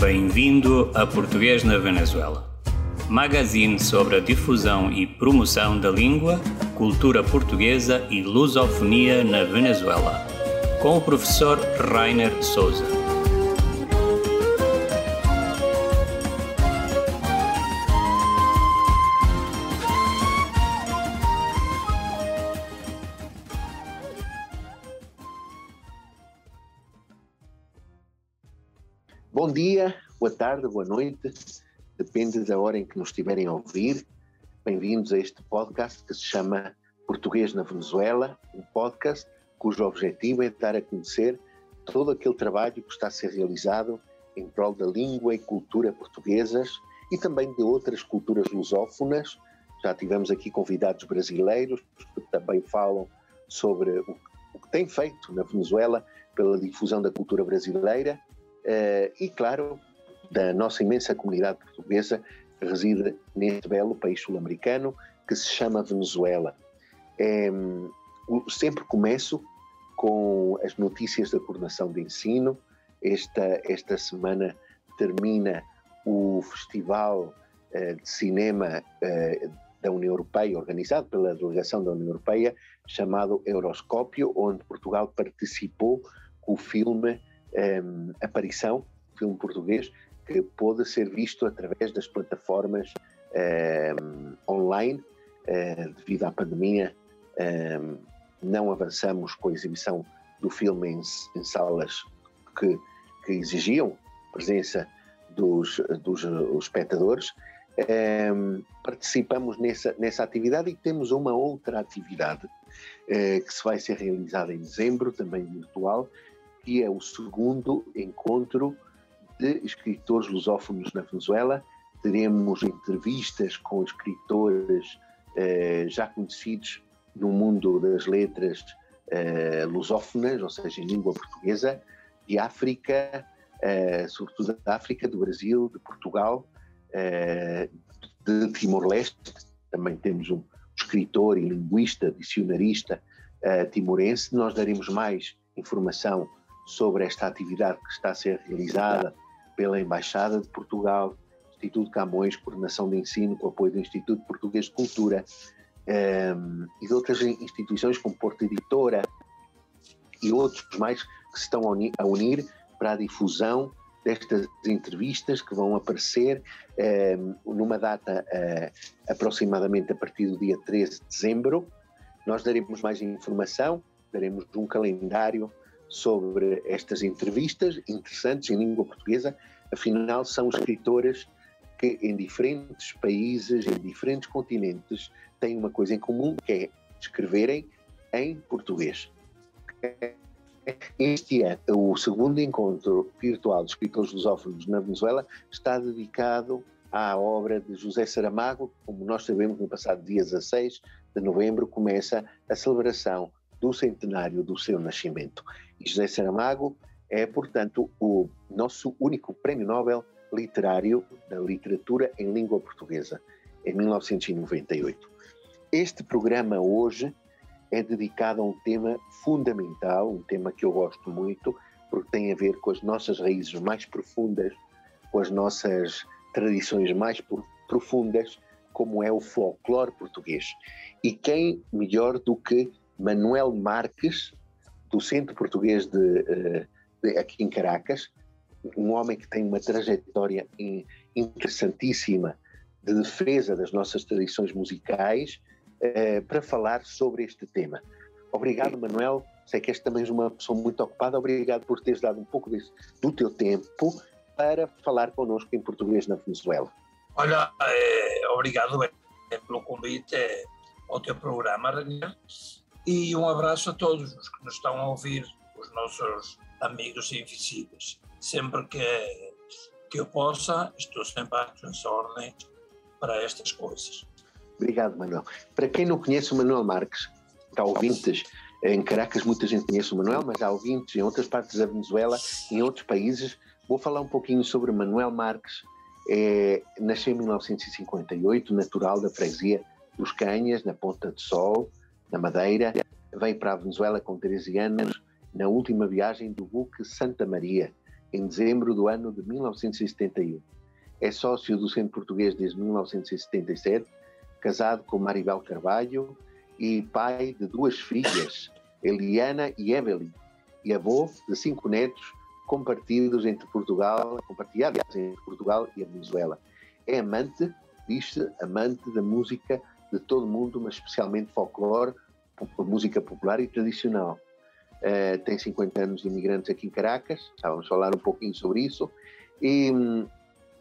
Bem-vindo a Português na Venezuela. Magazine sobre a difusão e promoção da língua, cultura portuguesa e lusofonia na Venezuela. Com o professor Rainer Souza. Dia, boa tarde, boa noite, depende da hora em que nos estiverem a ouvir. Bem-vindos a este podcast que se chama Português na Venezuela, um podcast cujo objetivo é dar a conhecer todo aquele trabalho que está a ser realizado em prol da língua e cultura portuguesas e também de outras culturas lusófonas. Já tivemos aqui convidados brasileiros que também falam sobre o que tem feito na Venezuela pela difusão da cultura brasileira e, claro, da nossa imensa comunidade portuguesa que reside neste belo país sul-americano que se chama Venezuela. É, sempre começo com as notícias da coordenação de ensino. Esta, esta semana termina o Festival uh, de Cinema uh, da União Europeia, organizado pela delegação da União Europeia, chamado Euroscópio, onde Portugal participou com o filme um, aparição, filme português, que pôde ser visto através das plataformas um, online. Uh, devido à pandemia, um, não avançamos com a exibição do filme em, em salas que, que, exigiam presença dos, dos espectadores. participamos nessa, nessa atividade e temos uma outra atividade uh, que se vai ser realizada em dezembro, também virtual, que é o segundo encontro de escritores lusófonos na Venezuela. Teremos entrevistas com escritores eh, já conhecidos no mundo das letras eh, lusófonas, ou seja, em língua portuguesa, de África, eh, sobretudo da África, do Brasil, de Portugal, eh, de Timor-Leste. Também temos um escritor e linguista, dicionarista eh, timorense. Nós daremos mais informação sobre esta atividade que está a ser realizada pela Embaixada de Portugal, Instituto Camões, Coordenação de Ensino, com apoio do Instituto Português de Cultura um, ehm, e de outras instituições como Porto Editora e outros mais que se estão a unir para a difusão destas entrevistas que vão aparecer ehm, numa data uh, aproximadamente a partir do dia 13 de dezembro. Nós daremos mais informação, daremos um calendário sobre estas entrevistas interessantes em língua portuguesa, afinal são escritoras que em diferentes países, em diferentes continentes, têm uma coisa em comum, que é escreverem em português. Este ano, o segundo encontro virtual de escritores lusófonos na Venezuela está dedicado à obra de José Saramago. Como nós sabemos, no passado dia 16 de novembro começa a celebração do centenário do seu nascimento. E José Saramago é, portanto, o nosso único prémio Nobel literário da literatura em língua portuguesa, em 1998. Este programa hoje é dedicado a um tema fundamental, um tema que eu gosto muito, porque tem a ver com as nossas raízes mais profundas, com as nossas tradições mais profundas, como é o folclore português. E quem melhor do que Manuel Marques, do Centro Português de, eh, de, aqui em Caracas, um homem que tem uma trajetória interessantíssima de defesa das nossas tradições musicais, eh, para falar sobre este tema. Obrigado, Manuel. Sei que és também uma pessoa muito ocupada. Obrigado por teres dado um pouco desse, do teu tempo para falar connosco em português na Venezuela. Olha, eh, obrigado pelo convite ao teu programa, Raniel. E um abraço a todos os que nos estão a ouvir, os nossos amigos invisíveis. Sempre que, que eu possa, estou sempre às suas ordens para estas coisas. Obrigado, Manuel. Para quem não conhece o Manuel Marques, há ouvintes em Caracas, muita gente conhece o Manuel, mas há ouvintes em outras partes da Venezuela, em outros países. Vou falar um pouquinho sobre Manuel Marques. É, nasceu em 1958, natural da freguesia dos Canhas, na Ponta de Sol, na Madeira, veio para a Venezuela com 13 anos na última viagem do buque Santa Maria, em dezembro do ano de 1971. É sócio do Centro Português desde 1977, casado com Maribel Carvalho e pai de duas filhas, Eliana e Evelyn, e avô de cinco netos compartidos entre Portugal, compartilhados entre Portugal e a Venezuela. É amante, diz-se, amante da música de todo mundo, mas especialmente folclore, música popular e tradicional. Uh, tem 50 anos de imigrantes aqui em Caracas, vamos falar um pouquinho sobre isso. E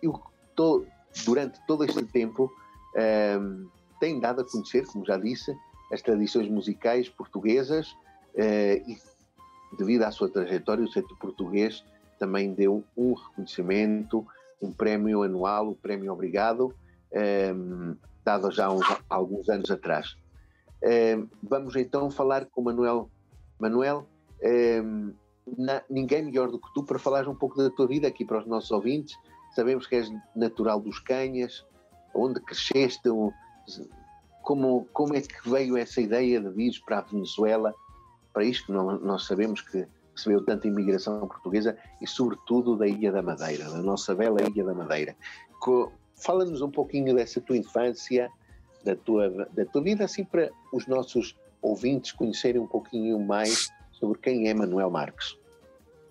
eu, tô, durante todo este tempo uh, tem dado a conhecer, como já disse, as tradições musicais portuguesas uh, e devido à sua trajetória, o setor português também deu um reconhecimento, um prémio anual, o Prémio Obrigado, um, dado já uns, alguns anos atrás. Um, vamos então falar com Manuel. Manuel, na, ninguém melhor do que tu para falar um pouco da tua vida aqui para os nossos ouvintes. Sabemos que és natural dos Canhas, onde cresceste, como, como é que veio essa ideia de vir para a Venezuela para isto que nós sabemos que recebeu tanta imigração portuguesa e sobretudo da Ilha da Madeira, da nossa bela Ilha da Madeira. Fala-nos um pouquinho dessa tua infância, da tua, da tua vida, assim para os nossos ouvintes conhecerem um pouquinho mais sobre quem é Manuel Marques.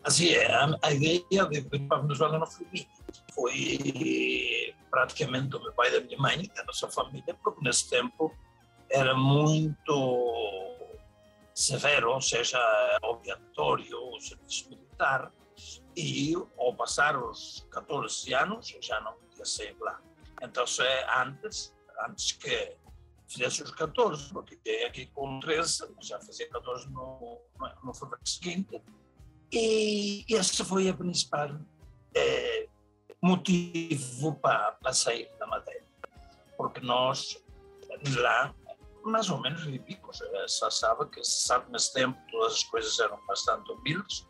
Assim, a, a ideia de vir para a Venezuela não foi minha, foi praticamente do meu pai e da minha mãe, da nossa família, porque nesse tempo era muito severo, ou seja, obrigatório o serviço militar, e ao passar os 14 anos já não sair lá. Então, antes, antes que fizesse os 14, porque cheguei aqui com 13, já fazia 14 no, no fevereiro seguinte, e esse foi o principal é, motivo para, para sair da Madeira, porque nós lá mais ou menos ridículos. Só sabe que sabe nesse tempo todas as coisas eram bastante humildes.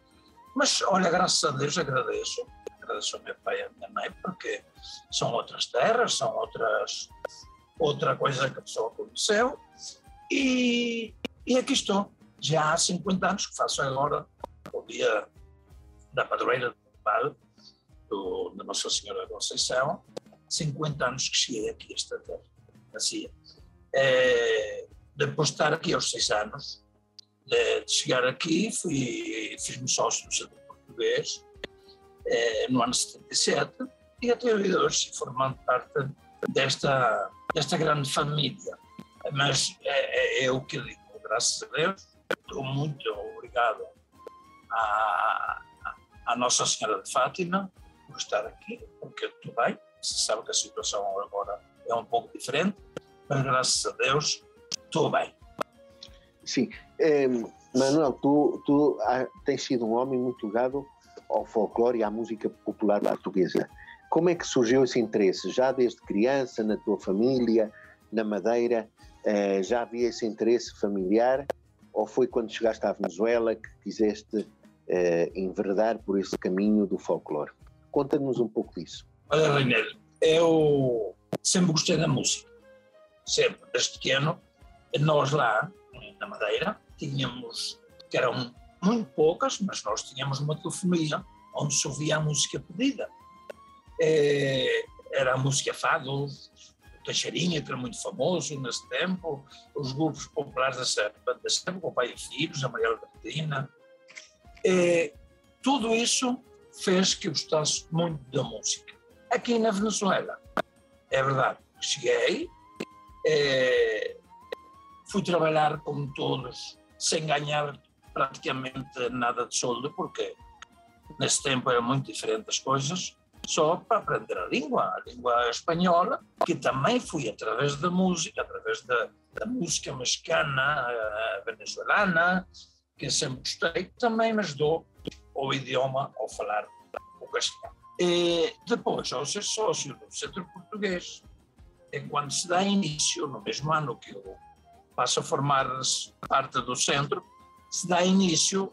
Mas, olha, graças a Deus agradeço. Agradeço ao meu pai e à minha mãe, porque são outras terras, são outras, outra coisa que a pessoa conheceu. E, e aqui estou. Já há 50 anos que faço agora o dia da padroeira do Val, do, da Nossa Senhora Conceição. 50 anos que cheguei aqui a esta terra. Assim, é, depois de estar aqui aos seis anos, de, de chegar aqui, fui, fiz-me sócio do Centro Português é, no ano 77 e até hoje formando parte desta, desta grande família. Mas é, é, é o que digo, graças a Deus, estou muito obrigado à, à Nossa Senhora de Fátima por estar aqui, porque estou bem, se sabe que a situação agora é um pouco diferente, mas graças a Deus estou bem. Sim. É, Manuel, tu, tu tens sido um homem muito ligado ao folclore e à música popular portuguesa. Como é que surgiu esse interesse? Já desde criança, na tua família, na Madeira, eh, já havia esse interesse familiar? Ou foi quando chegaste à Venezuela que quiseste eh, enverdar por esse caminho do folclore? Conta-nos um pouco disso. Olha, Reinaldo, eu sempre gostei da música sempre, desde pequeno, nós lá, na Madeira, tínhamos, que eram muito poucas, mas nós tínhamos uma telefonia onde se ouvia a música pedida. É, era a música fado, o Teixeirinha, que era muito famoso nesse tempo, os grupos populares época, dessa época o Pai e Filhos, a Maria Albertina. É, tudo isso fez que gostasse muito da música. Aqui na Venezuela, é verdade, cheguei, é, fui trabalhar como todos, sem ganhar praticamente nada de soldo, porque nesse tempo eram muito diferentes as coisas, só para aprender a língua, a língua espanhola, que também fui através da música, através da, da música mexicana, uh, venezuelana, que sempre gostei, também me ajudou o idioma ao falar o castelhano. E depois, ao ser sócio do Centro Português, é quando se dá início, no mesmo ano que eu passo a formar parte do centro, se dá início,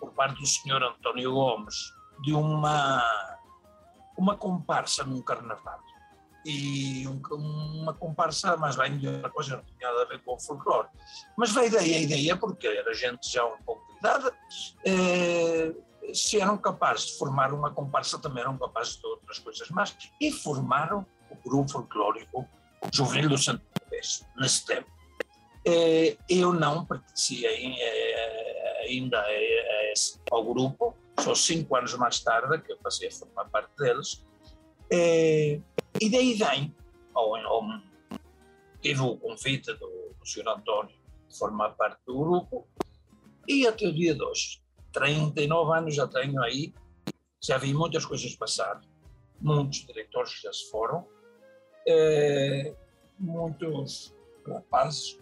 por parte do senhor António Gomes, de uma, uma comparsa num carnaval. E um, uma comparsa, mas bem de uma coisa não tinha nada a ver com o folclore. Mas veio daí a ideia, porque era gente já um pouco de idade, eh, se eram capazes de formar uma comparsa, também eram capazes de outras coisas mais. E formaram o grupo folclórico Juvenil do Santo Pés, nesse tempo. Eh, eu não pertencia eh, ainda ao grupo, só cinco anos mais tarde que eu passei a formar parte deles. E daí vem, ou, ou, tive o convite do, do Sr. António de formar parte do grupo, e até o dia de hoje, 39 anos já tenho aí, já vi muitas coisas passar, muitos diretores já se foram, eh, muitos rapazes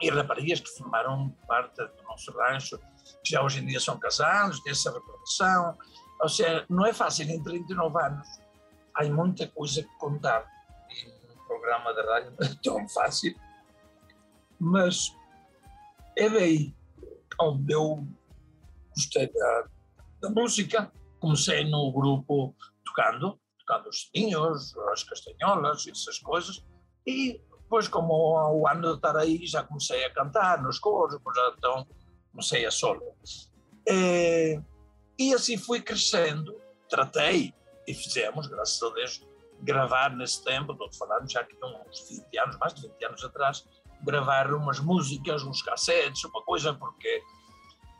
e raparigas que formaram parte do nosso rancho, que já hoje em dia são casados, têm essa reprodução. Ou seja, não é fácil em 39 anos. Há muita coisa que contar. E um programa de rádio não é tão fácil. Mas é daí onde eu gostei da, da música. Comecei no grupo tocando, tocando os sininhos, as castanholas, essas coisas. E depois, como o ano de estar aí, já comecei a cantar nos coros, então comecei a solo. E, e assim fui crescendo, tratei e fizemos, graças a Deus, gravar nesse tempo, estou falando já que uns 20 anos, mais de 20 anos atrás, gravar umas músicas, uns cassetes, uma coisa, porque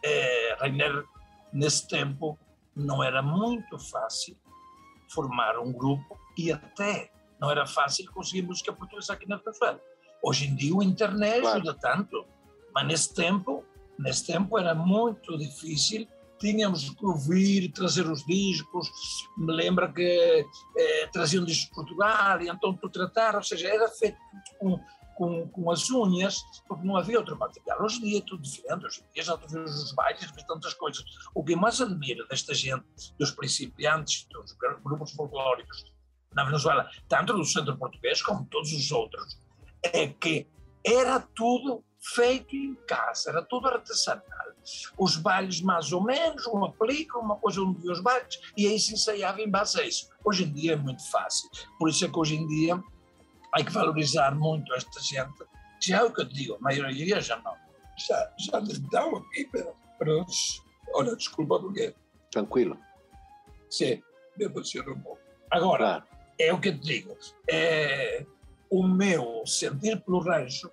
é, Rainer, nesse tempo, não era muito fácil formar um grupo e até não era fácil conseguir música portuguesa aqui na Venezuela. Hoje em dia o internet claro. ajuda tanto, mas nesse tempo, nesse tempo era muito difícil. Tínhamos que ouvir, trazer os discos. Me lembro que eh, traziam discos de Portugal e então tu tratar, ou seja, era feito com com, com as unhas, porque não havia outro material. Hoje em dia é tudo diferente, hoje em dia já tu vês os bailes, vês tantas coisas. O que mais admira desta gente, dos principiantes, dos grupos folclóricos na Venezuela, tanto do centro português como todos os outros, é que era tudo feito em casa, era tudo artesanal. Os bailes, mais ou menos, uma película, uma coisa onde via os bailes, e aí se ensaiava em base a isso. Hoje em dia é muito fácil. Por isso é que hoje em dia há que valorizar muito esta gente. Já é o que eu digo, a maioria já não. Já, já lhe dão aqui para, os... Olha, desculpa porque... Tranquilo. Sim, me emociona um pouco. Agora, claro. É o que eu digo. É, o meu sentir pelo rancho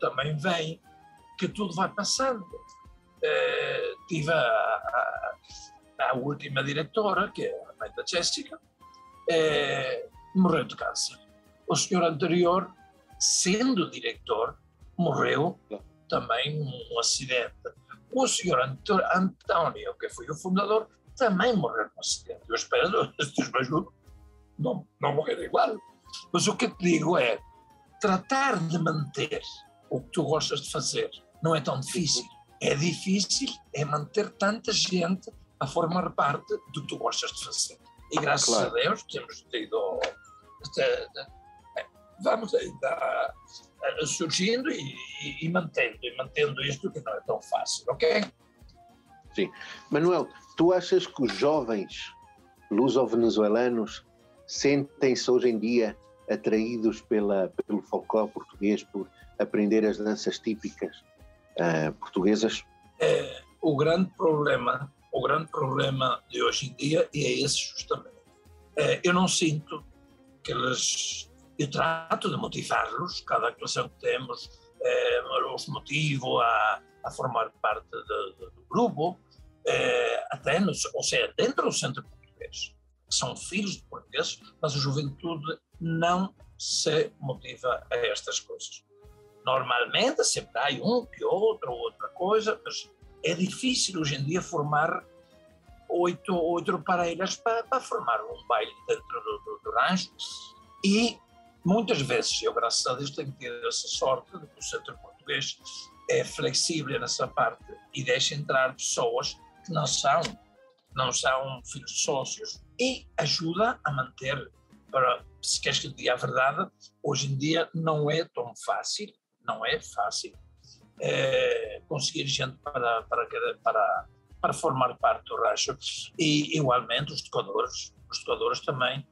também vem que tudo vai passando. É, tive a, a, a, última diretora, que é a mãe da Jéssica, é, morreu de câncer o senhor anterior, sendo diretor, morreu também num acidente. O senhor António, que foi o fundador, também morreu num acidente. Eu espero, Deus me ajude, não, não morrer igual. Mas o que te digo é, tratar de manter o que tu gostas de fazer não é tão difícil. É difícil é manter tanta gente a formar parte do que tu gostas de fazer. E graças claro. a Deus temos tido vamos ainda eh, surgindo e, e, mantendo, e mantendo isto que não é tão fácil, ok? Sim. Manuel, tu achas que os jovens luso-venezuelanos sentem-se hoje em dia atraídos pela, pelo folclore português, por aprender as danças típicas uh, portuguesas? É, o grande problema, o grande problema de hoje em dia é esse justamente. É, eu não sinto que eles eu trato de motivá-los, cada actuação que temos, eh, os motivo a, a formar parte de, de, do grupo, eh, até, no, ou seja, dentro do centro português. São filhos de portugueses, mas a juventude não se motiva a estas coisas. Normalmente sempre há um que outro, outra coisa, mas é difícil hoje em dia formar oito, oito pareiras para, para formar um baile dentro do, do, do rancho e Muitas vezes, eu graças a Deus tenho tido essa sorte de que o Centro Português é flexível nessa parte e deixa entrar pessoas que não são, não são filhos de sócios e ajuda a manter, para, se queres que diga a verdade, hoje em dia não é tão fácil, não é fácil é, conseguir gente para, para, para, para formar parte do racho e igualmente os tocadores, os tocadores também,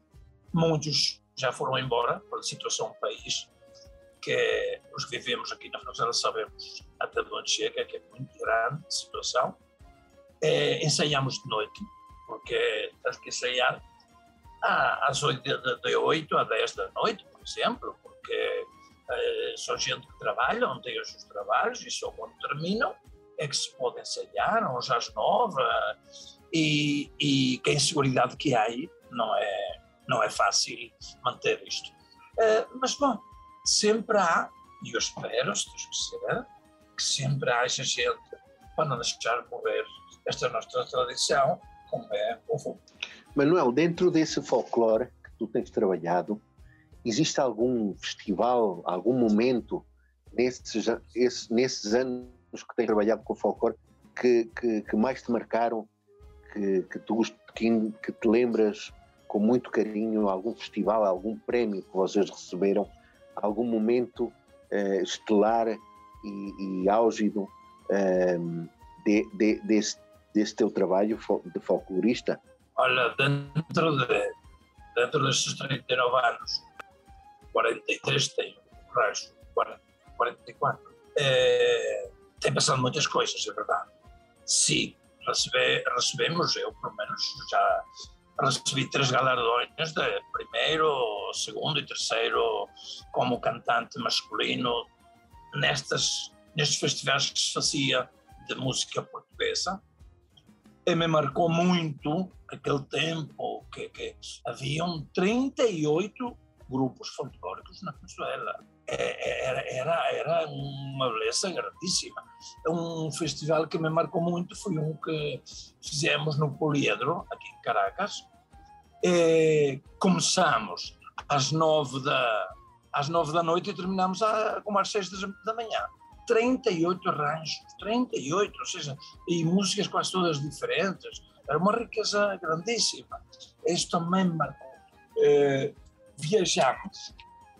muitos já foram embora pela situação do país, que os que vivemos aqui na Venezuela sabemos até onde chega, que é muito grande a situação. É, ensaiamos de noite, porque tens que ensaiar às 8, de 8 a 10 da noite, por exemplo, porque é, são gente que trabalha, onde tem os seus trabalhos, e só quando terminam é que se pode ensaiar, uns às 9, e, e que a inseguridade que há aí não é, não é fácil manter isto. É, mas, bom, sempre há, e eu espero, se Deus quiser, que sempre haja gente para não deixar morrer esta nossa tradição, como é o fogo. Manuel, dentro desse folclore que tu tens trabalhado, existe algum festival, algum momento nesses, esse, nesses anos que tens trabalhado com o folclore que, que, que mais te marcaram, que, que, tu, que, que te lembras com muito carinho, algum festival, algum prémio que vocês receberam, algum momento uh, estelar e, e álgido uh, de, de, desse teu trabalho de folclorista? Olha, dentro, de, dentro destes 39 anos, 43 tenho, resto, 44, é, tem passado muitas coisas, é verdade. Sim, recebe, recebemos, eu pelo menos já recebi três galardões de primeiro, segundo e terceiro como cantante masculino nestas, nestes festivais que se fazia de música portuguesa. E me marcou muito aquele tempo que, que haviam 38 grupos folclóricos na Venezuela. É, é, era, era, era uma beleza grandíssima. Um festival que me marcou muito foi um que fizemos no Poliedro, aqui em Caracas. E começamos às nove da, às nove da noite e terminamos a, como às seis da manhã. 38 arranjos, 38, ou seja, e músicas quase todas diferentes. Era uma riqueza grandíssima. Isso também marcou. Eh, viajamos,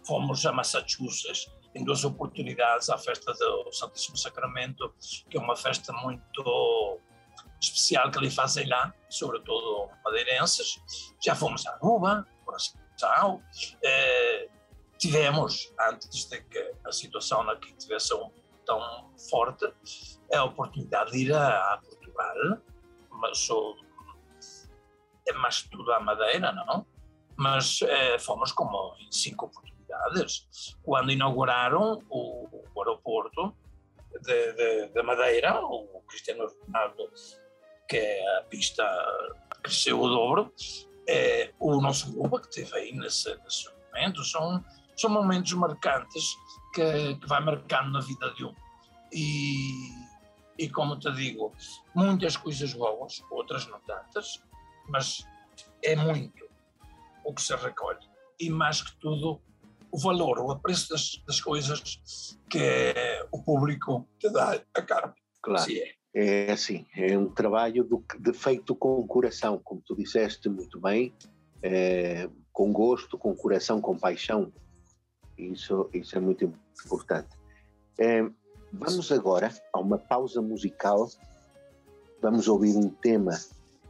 fomos a Massachusetts em duas oportunidades à festa do Santíssimo Sacramento, que é uma festa muito especial que ali fazem lá, sobretudo madeirenses. Já fomos a Aruba, Coração. Eh, tivemos, antes de que a situação aqui tivesse um tão forte, a oportunidade de ir a, a Portugal, mas sou, é mais tudo à Madeira, não? Mas é, fomos como em cinco oportunidades. Quando inauguraram o, o aeroporto de, de, de, Madeira, o Cristiano Ronaldo, que é a pista cresceu o dobro, é, o nosso grupo que esteve aí nesse, nesse momento, são, são momentos marcantes que, que vai marcando na vida de um. E, e como te digo, muitas coisas boas, outras não tantas, mas é muito o que se recolhe. E mais que tudo, o valor, o apreço das, das coisas que o público te dá a cara. Claro. Assim é. É assim, é um trabalho do, de feito com coração, como tu disseste muito bem, é, com gosto, com coração, com paixão. Isso, isso é muito importante. É, vamos agora a uma pausa musical. Vamos ouvir um tema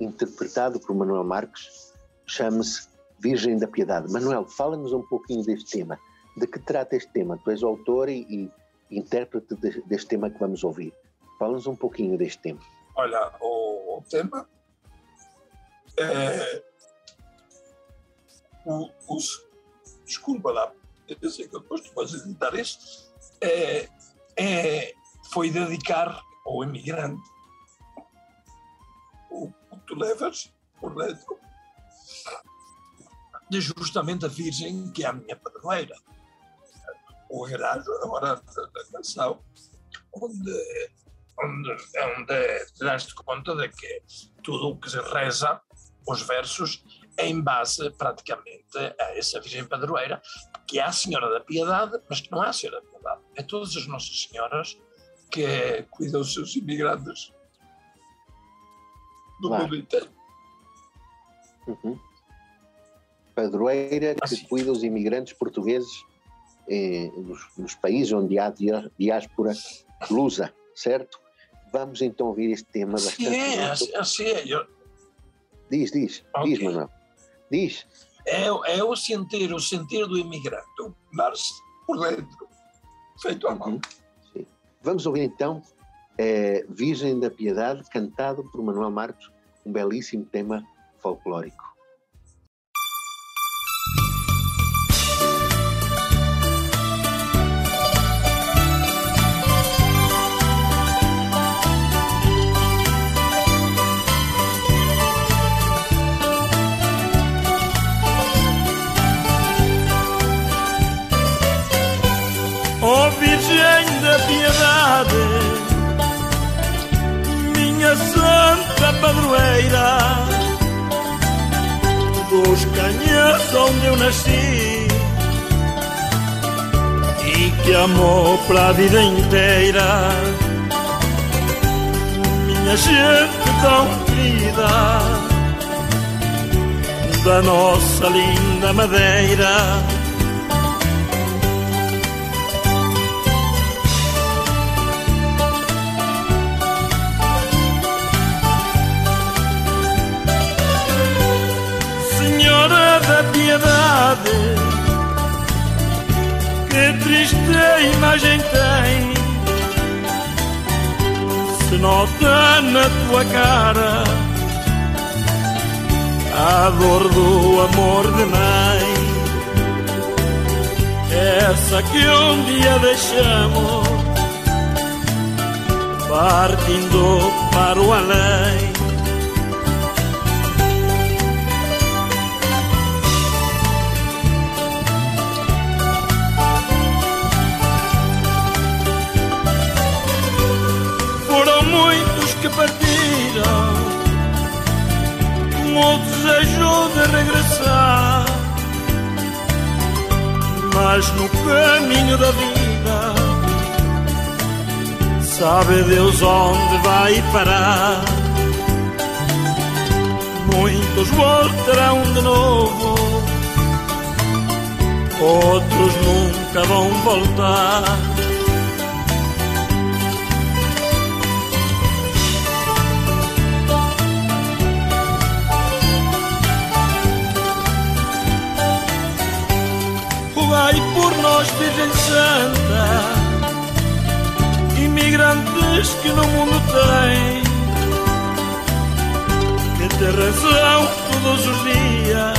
interpretado por Manuel Marques, chama-se Virgem da Piedade. Manuel, fala-nos um pouquinho deste tema. De que trata este tema? Tu és autor e, e intérprete de, deste tema que vamos ouvir. Fala-nos um pouquinho deste tema. Olha, o, o tema é. O, os, desculpa lá, eu sei que depois tu vais editar isso, é, é, foi dedicar ao imigrante o que tu levas por dentro de justamente a Virgem, que é a minha padroeira. O agrado agora da canção, onde, onde, onde te das conta de que tudo o que se reza, os versos, em base praticamente a essa Virgem Padroeira, que é a Senhora da Piedade, mas que não é a Senhora da Piedade, é todas as Nossas Senhoras que cuidam dos seus imigrantes do claro. mundo inteiro. Uhum. Padroeira que assim. cuida dos imigrantes portugueses eh, nos, nos, países onde há diáspora lusa, certo? Vamos então ouvir este tema bastante. Sim, é, assim, assim é. Eu... Diz, diz, okay. diz, Manuel. Diz. É, é o sentir, o sentir do imigrante, mas por dentro, feito à mão. Sim. Vamos ouvir então é Virgem da Piedade, cantado por Manuel Marcos, um belíssimo tema folclórico. Canhões onde eu nasci. E que amou para a vida inteira, minha gente tão querida. Da nossa linda madeira. Da piedade. Que triste imagem tem, se nota na tua cara a dor do amor de mãe. Essa que um dia deixamos, partindo para o além. Mas no caminho da vida, sabe Deus onde vai parar. Muitos voltarão de novo, outros nunca vão voltar. Virgem Santa, imigrantes que no mundo têm, que ter razão todos os dias,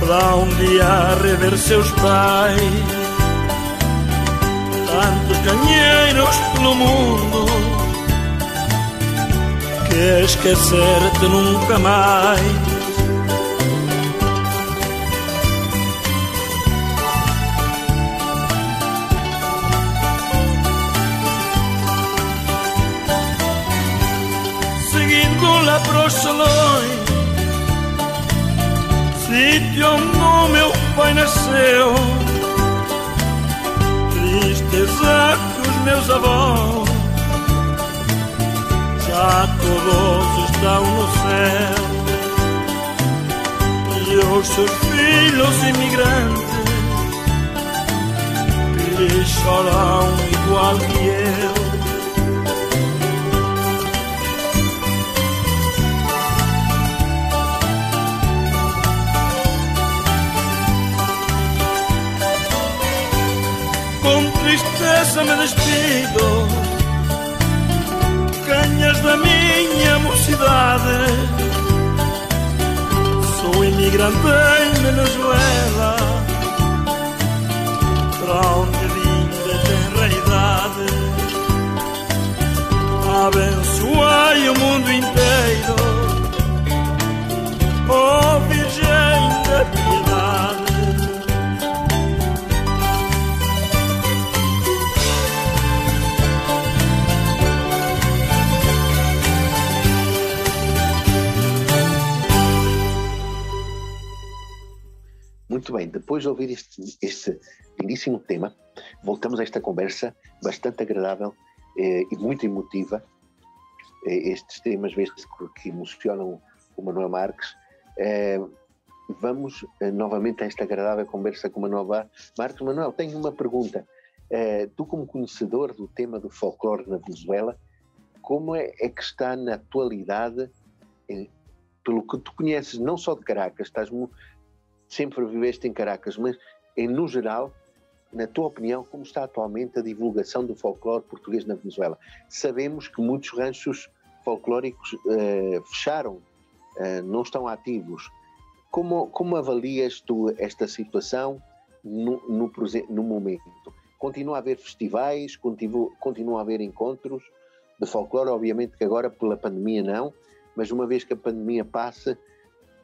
para um dia rever seus pais. Tantos canheiros pelo mundo, que esquecer-te nunca mais. Salões, sítio onde meu pai nasceu. Tristeza que os meus avós já todos estão no céu. E os seus filhos imigrantes que choram igual que eu. Tristeza me despido. Canhas da minha mocidade. Sou imigrante em Venezuela. Para onde vim desde a idade Abençoai o mundo inteiro. Oh Virgem da Muito bem, depois de ouvir este, este lindíssimo tema, voltamos a esta conversa bastante agradável eh, e muito emotiva. Eh, estes temas, vezes que emocionam o Manuel Marques. Eh, vamos eh, novamente a esta agradável conversa com o Manuel Marques. Manuel, tenho uma pergunta. Eh, tu, como conhecedor do tema do folclore na Venezuela, como é, é que está na atualidade, pelo que tu conheces, não só de Caracas, estás sempre viveste em Caracas, mas em no geral, na tua opinião, como está atualmente a divulgação do folclore português na Venezuela? Sabemos que muitos ranchos folclóricos uh, fecharam, uh, não estão ativos. Como, como avalias tu esta situação no, no, no momento? Continua a haver festivais, continua, continua a haver encontros de folclore, obviamente que agora pela pandemia não, mas uma vez que a pandemia passa,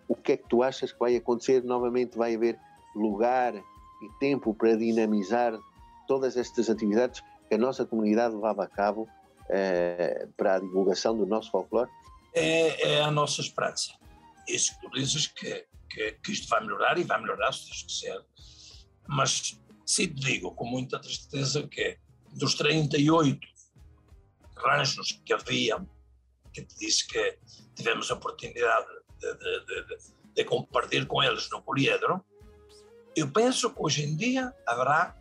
o que é que tu achas que vai acontecer? Novamente vai haver lugar e tempo para dinamizar todas estas atividades que a nossa comunidade levava a cabo eh, para a divulgação do nosso folclore? É, é, a nossa esperança. Isso que tu dizes que, que, que isto vai melhorar e vai melhorar se Deus. Mas sim te digo com muita tristeza que dos 38 ranchos que havia, que te disse que tivemos a oportunidade de, de, de, compartilhar com eles no poliedro, eu penso que hoje em dia haverá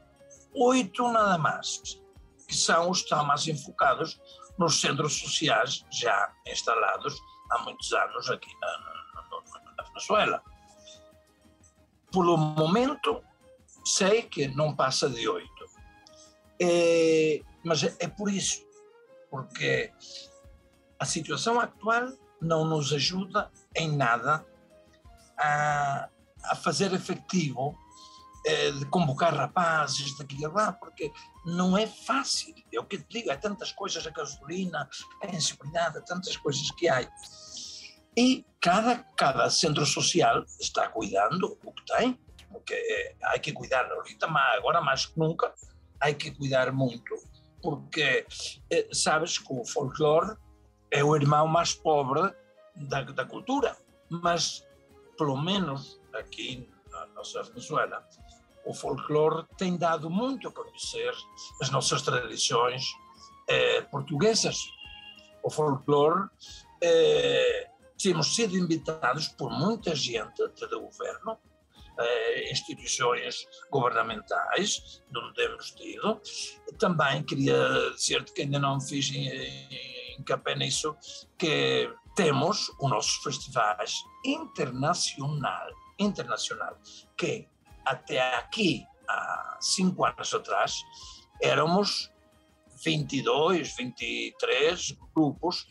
oito nada mais, que são os que estão mais enfocados nos centros sociais já instalados há muitos anos aqui na, na, na Venezuela. Pelo momento, sei que não passa de oito. É, mas é, é por isso, porque a situação atual não nos ajuda em nada a, a fazer efetivo eh, de convocar rapazes daqui e lá, porque não é fácil. É o que te digo, há tantas coisas, a gasolina, a inseguridade, tantas coisas que há. E cada, cada centro social está cuidando o que tem, porque é, há que cuidar ahorita, agora mais que nunca, há que cuidar muito, porque é, sabes que o folclore é o irmão mais pobre da, da cultura, mas pelo menos aqui na nossa Venezuela, o folclore tem dado muito a conhecer as nossas tradições eh, portuguesas. O folclore, eh, temos sido invitados por muita gente do governo, eh, instituições governamentais, onde temos tido. Também queria dizer-te que ainda não fiz encapé nisso, que temos os nossos festivais internacional, internacional que até aqui, há cinco anos atrás, éramos 22, 23 grupos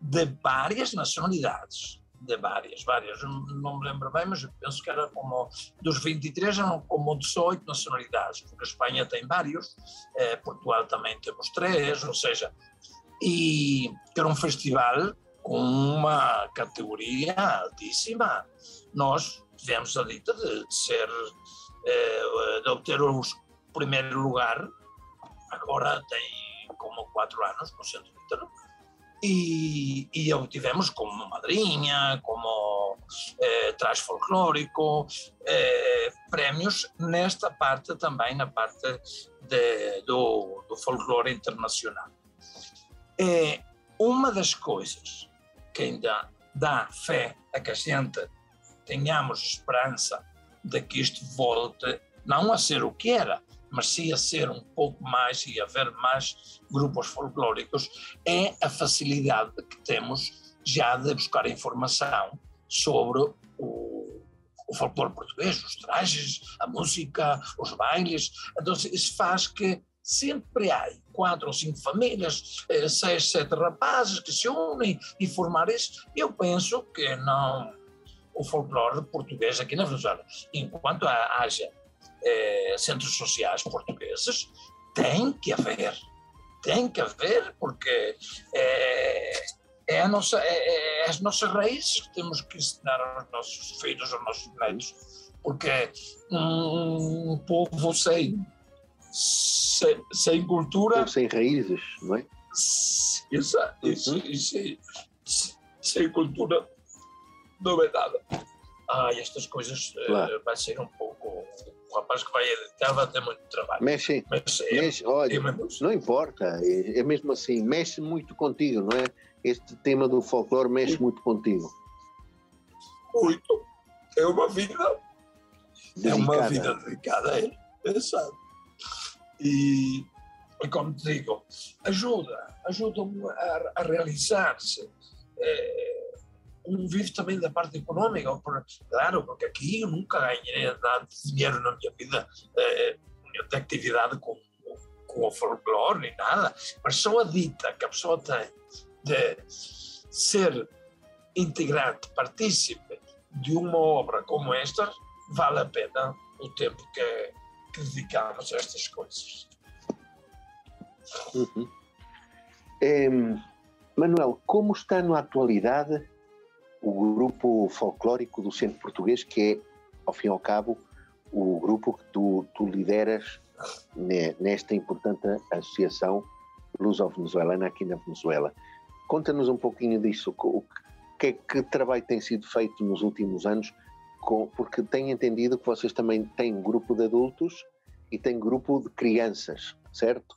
de várias nacionalidades. De várias, várias. Não me lembro bem, mas penso que era como. Dos 23 eram como 18 nacionalidades, porque a Espanha tem vários, eh, Portugal também temos três, ou seja. E que era um festival com uma categoria altíssima. Nós tivemos a dita de, ser eh, de obter o primeiro lugar, agora tem como quatro anos no Centro Ítalo, e, e obtivemos como madrinha, como eh, folclórico, eh, prémios nesta parte também, na parte de, do, do folclore internacional. É uma das coisas que ainda dá fé a que a gente tenhamos esperança de que isto volte não a ser o que era, mas sim a ser um pouco mais e haver mais grupos folclóricos, é a facilidade que temos já de buscar informação sobre o, o folclore português, os trajes, a música, os bailes. Então, isso faz que sempre há quatro ou cinco famílias, eh, seis, sete rapazes que se unem e formar isso. Eu penso que não o folclore português aqui na Venezuela. Enquanto haja eh, centros sociais portugueses, tem que haver. Tem que haver, porque é, é, nossa, é, é as nossas raízes que temos que ensinar aos nossos filhos, aos nossos netos. Porque um, um povo sem, sem, sem cultura. Ou sem raízes, não é? Exato, isso, uhum. isso, sem cultura não é nada. Ah, estas coisas eh, claro. uh, vai ser um pouco. O rapaz que vai editar vai ter muito trabalho. Mexe, Mas, é, mexe olha, é não importa, é, é, mesmo assim, mexe muito contigo, não é? Este tema do folclore mexe Sim. muito contigo. Muito. É uma vida. Dedicada. É uma vida dedicada a ele. Exato. E, como te digo, ajuda, ajuda-me a, a realizar-se. É, um vive também da parte econômica, claro, porque aqui eu nunca ganhei nada de dinheiro na minha vida, eh, de atividade com, com o folclore nem nada, mas só a dita que a pessoa tem de ser integrante, partícipe de uma obra como esta, vale a pena o tempo que, que a estas coisas. Uhum. É, Manuel, como está na atualidade o grupo folclórico do Centro Português, que é, ao fim e ao cabo, o grupo que tu, tu lideras nesta importante associação luso-venezuelana aqui na Venezuela. Conta-nos um pouquinho disso, o que, que trabalho tem sido feito nos últimos anos, com, porque tenho entendido que vocês também têm grupo de adultos e têm grupo de crianças, certo?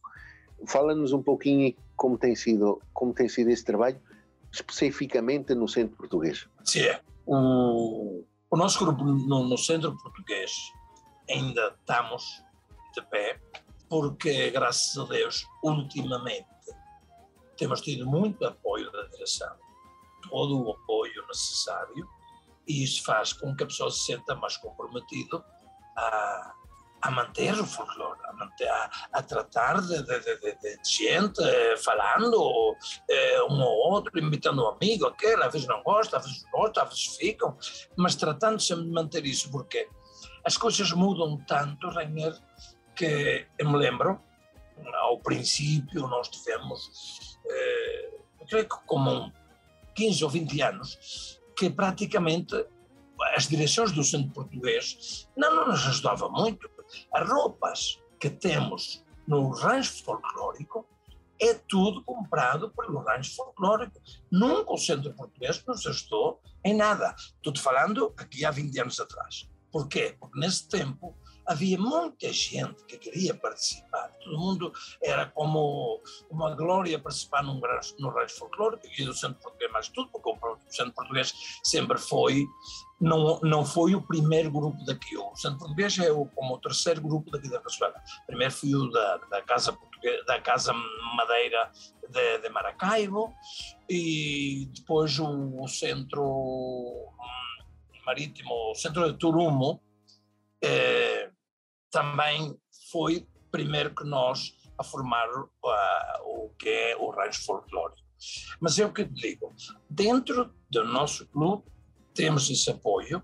Fala-nos um pouquinho como tem sido como tem sido esse trabalho especificamente no Centro Português. Sim, o, o nosso grupo no, no Centro Português ainda estamos de pé, porque, graças a Deus, ultimamente temos tido muito apoio da direção, todo o apoio necessário, e isso faz com que a pessoa se sinta mais comprometido a, a manter o folclore, a, manter, a, a tratar de, de, de, de, gente falando eh, um ou outro, invitando um amigo, aquele, às vezes não gosta, às vezes gosta, às vezes ficam, mas tratando sempre de manter isso, porque as coisas mudam tanto, Rainer, que eu me lembro, ao princípio nós tivemos, eh, eu creio que como 15 ou 20 anos, que praticamente as direções do centro português não, não nos ajudavam muito. As roupas que temos no rancho folclórico é tudo comprado pelo rancho folclórico. Nunca o centro português nos ajudou em nada. Estou falando aqui há 20 anos atrás. Por quê? Porque nesse tempo havia muita gente que queria participar. Todo mundo era como uma glória participar num, no rancho folclórico e do Centro Português mais tudo, porque o Centro Português sempre foi, não, não foi o primeiro grupo daqui. O Centro Português é o, como o terceiro grupo daqui da Venezuela. Primeiro foi o da, da Casa da Casa Madeira de, de Maracaibo e depois o, o Centro marítimo, o centro de Turumo, eh, também foi primeiro que nós a formar uh, o que é o rancho folclórico. Mas é o que te digo, dentro do nosso clube temos esse apoio,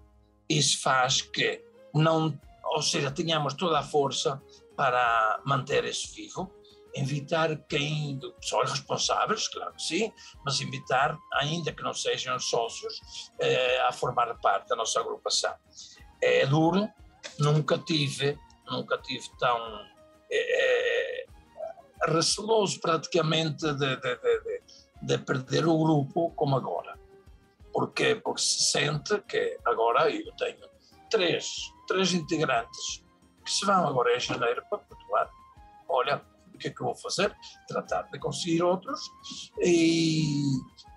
isso faz que não, ou seja, tenhamos toda a força para manter isso vivo, invitar quem, pessoas responsáveis, claro que sim, mas invitar, ainda que não sejam sócios, eh, a formar parte da nossa agrupação. É duro, nunca tive, nunca tive tão eh, receloso praticamente de, de, de, de, perder o grupo como agora. Porquê? Porque se sente que agora eu tenho três, três integrantes que se vão agora em janeiro para Portugal. Olha, o que é que eu vou fazer? Tratar de conseguir outros e,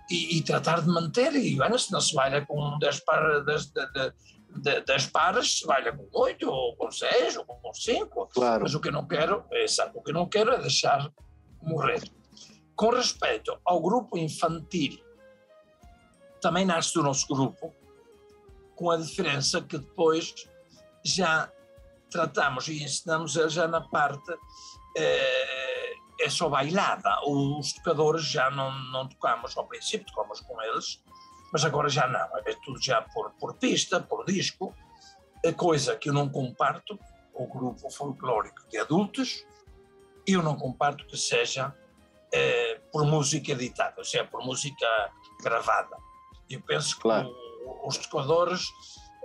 e, e tratar de manter. E, bueno, se não se vai com 10 para, das, de, das pares, vai com 8, ou com 6, ou com 5. Claro. Mas o que não quero, é, o que não quero é deixar morrer. Com respeito ao grupo infantil, também nasce do nosso grupo, com a diferença que depois já tratamos e ensinamos já na parte é, é só bailada. Os tocadores já não, não tocamos ao princípio, tocamos com eles, mas agora já não. É tudo já por, por pista, por disco. A coisa que eu não comparto, o grupo folclórico de adultos, eu não comparto que seja é, por música editada, ou seja, por música gravada. Eu penso que claro. o, os tocadores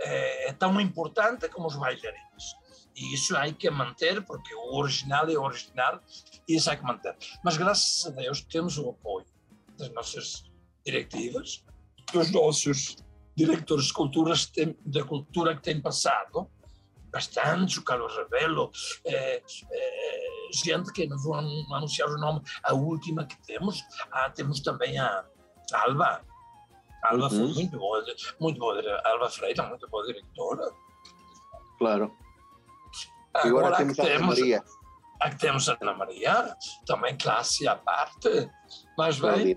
é, é tão importante como os bailarinos. E isso há que manter, porque o original é o original e isso há que manter. Mas graças a Deus temos o apoio das nossas diretivas, dos nossos diretores de cultura, da cultura que têm passado, bastante, o Carlos Rebelo, é, é, gente que não vou anunciar o nome, a última que temos, ah, temos também a Alba. A Alba uhum. foi muito boa, muito boa, Alba Freire, muito boa diretora. Claro. Agora, Agora temos a Ana Maria. Aqui temos a Ana Maria, também classe à parte, mas bem,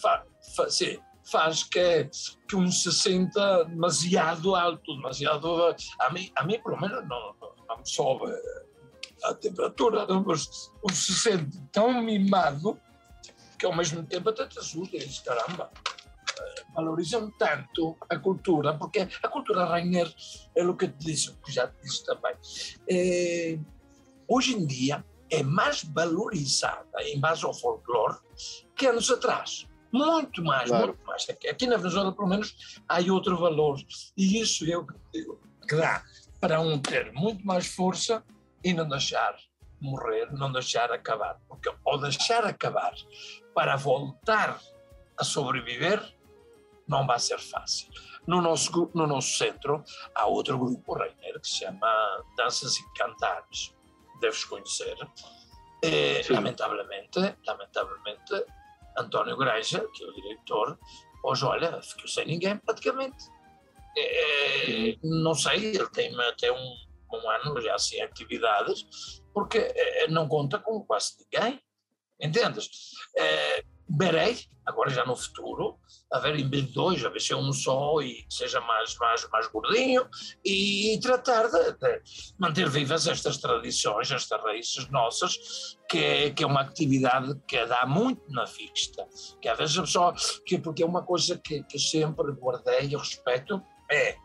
fa, fa, sim, faz que, que um se sinta demasiado alto, demasiado. A mim, a mim pelo menos, não, não, me sobe a temperatura, mas o se sente tão mimado que ao mesmo tempo até te assusta e diz, caramba, eh, valorizam tanto a cultura, porque a cultura Rainer é o que te disse, já te disse também. É, hoje em dia é mais valorizada em base ao folclore que anos atrás. Muito mais, claro. muito mais. Aqui na Venezuela, pelo menos, há outro valor. E isso é o que digo, que dá para um ter muito mais força e não deixar morrer, não deixar acabar. Porque ao deixar acabar para voltar a sobreviver, não vai ser fácil. No nosso, no nosso centro há outro grupo, Reiner, que se chama Danças e Cantares. Deves conhecer. E, lamentavelmente, lamentavelmente, António Greja, que é o diretor, hoje, olha, ficou sem ninguém praticamente. É, não sei, ele tem até um, um ano já sem atividades, porque é, não conta com quase ninguém. Entendes? É, verei, agora já no futuro, a ver em vez de dois, a ver se é um só e seja mais, mais, mais gordinho e, tratar de, de, manter vivas estas tradições, estas raízes nossas, que é, que é uma atividade que dá muito na vista. Que às vezes só, que, porque é uma coisa que, que sempre guardei e respeito, é,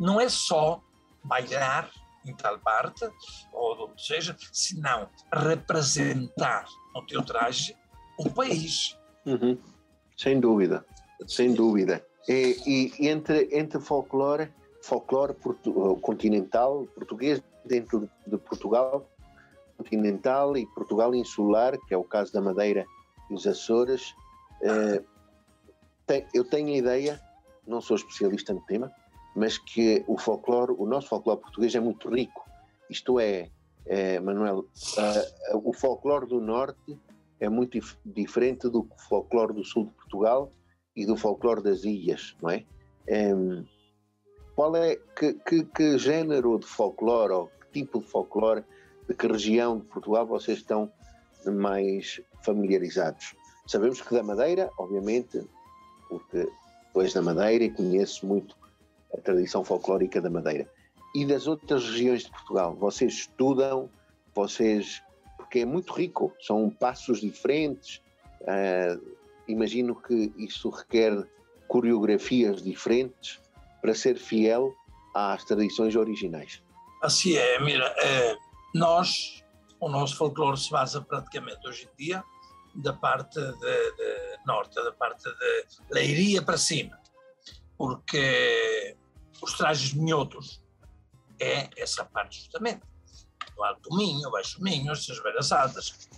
não é só bailar em tal parte, ou onde seja, senão representar no teu traje o país. Uhum. Sem dúvida, sem dúvida. E, e, entre, entre folclore, folclore portu, continental, português dentro de Portugal, continental e Portugal insular, que é o caso da Madeira e os Açores, eh, tem, eu tenho a ideia, não sou especialista no tema, mas que o folclore, o nosso folclore português é muito rico. Isto é, é Manuel, uh, o folclore do Norte é muito dif diferente do folclore do sul de Portugal e do folclore das ilhas, não é? Um, qual é, que, que, que, género de folclore ou que tipo de folclore, de que região de Portugal vocês estão mais familiarizados? Sabemos que da Madeira, obviamente, porque depois da Madeira e conheço muito a tradição folclórica da Madeira. E das outras regiões de Portugal, vocês estudam, vocês porque é muito rico, são passos diferentes. Uh, imagino que isso requer coreografias diferentes para ser fiel às tradições originais. Assim é, mira, é, nós, o nosso folclore se basa praticamente hoje em dia da parte de, de norte, da parte de Leiria para cima, porque os trajes minhotos é essa parte justamente o Alto Minho, Baixo Minho, as Beiras Altas,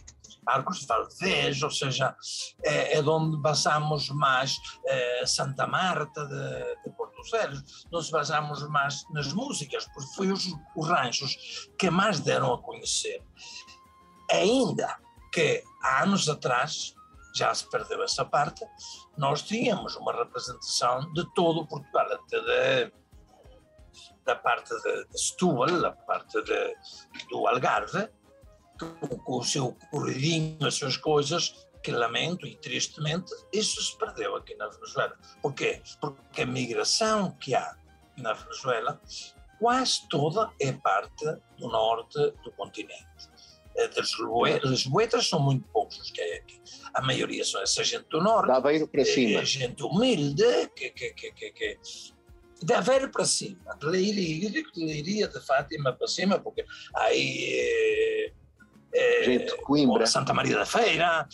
Arcos de Valdez, ou seja, é, é onde basamos mais é, Santa Marta de, de Porto Velho, nós basamos mais nas músicas, porque foi os, os ranchos que mais deram a conhecer. Ainda que há anos atrás, já se perdeu essa parte, nós tínhamos uma representação de todo Portugal, até de da parte de, de Setúbal, da parte de, do Algarve, com, o seu corridinho, as suas coisas, que lamento e tristemente, isso se perdeu aqui na Venezuela. Por quê? Porque a migração que há na Venezuela quase toda é parte do norte do continente. As boetas são muito poucos que é aqui. A maioria são essa gente do norte. Da Aveiro para cima. É gente humilde, que, que, que, que, que de Aveiro para cima, Leiria, de Leiria, de Fátima para cima, porque aí Gente, Coimbra. Santa Maria da Feira,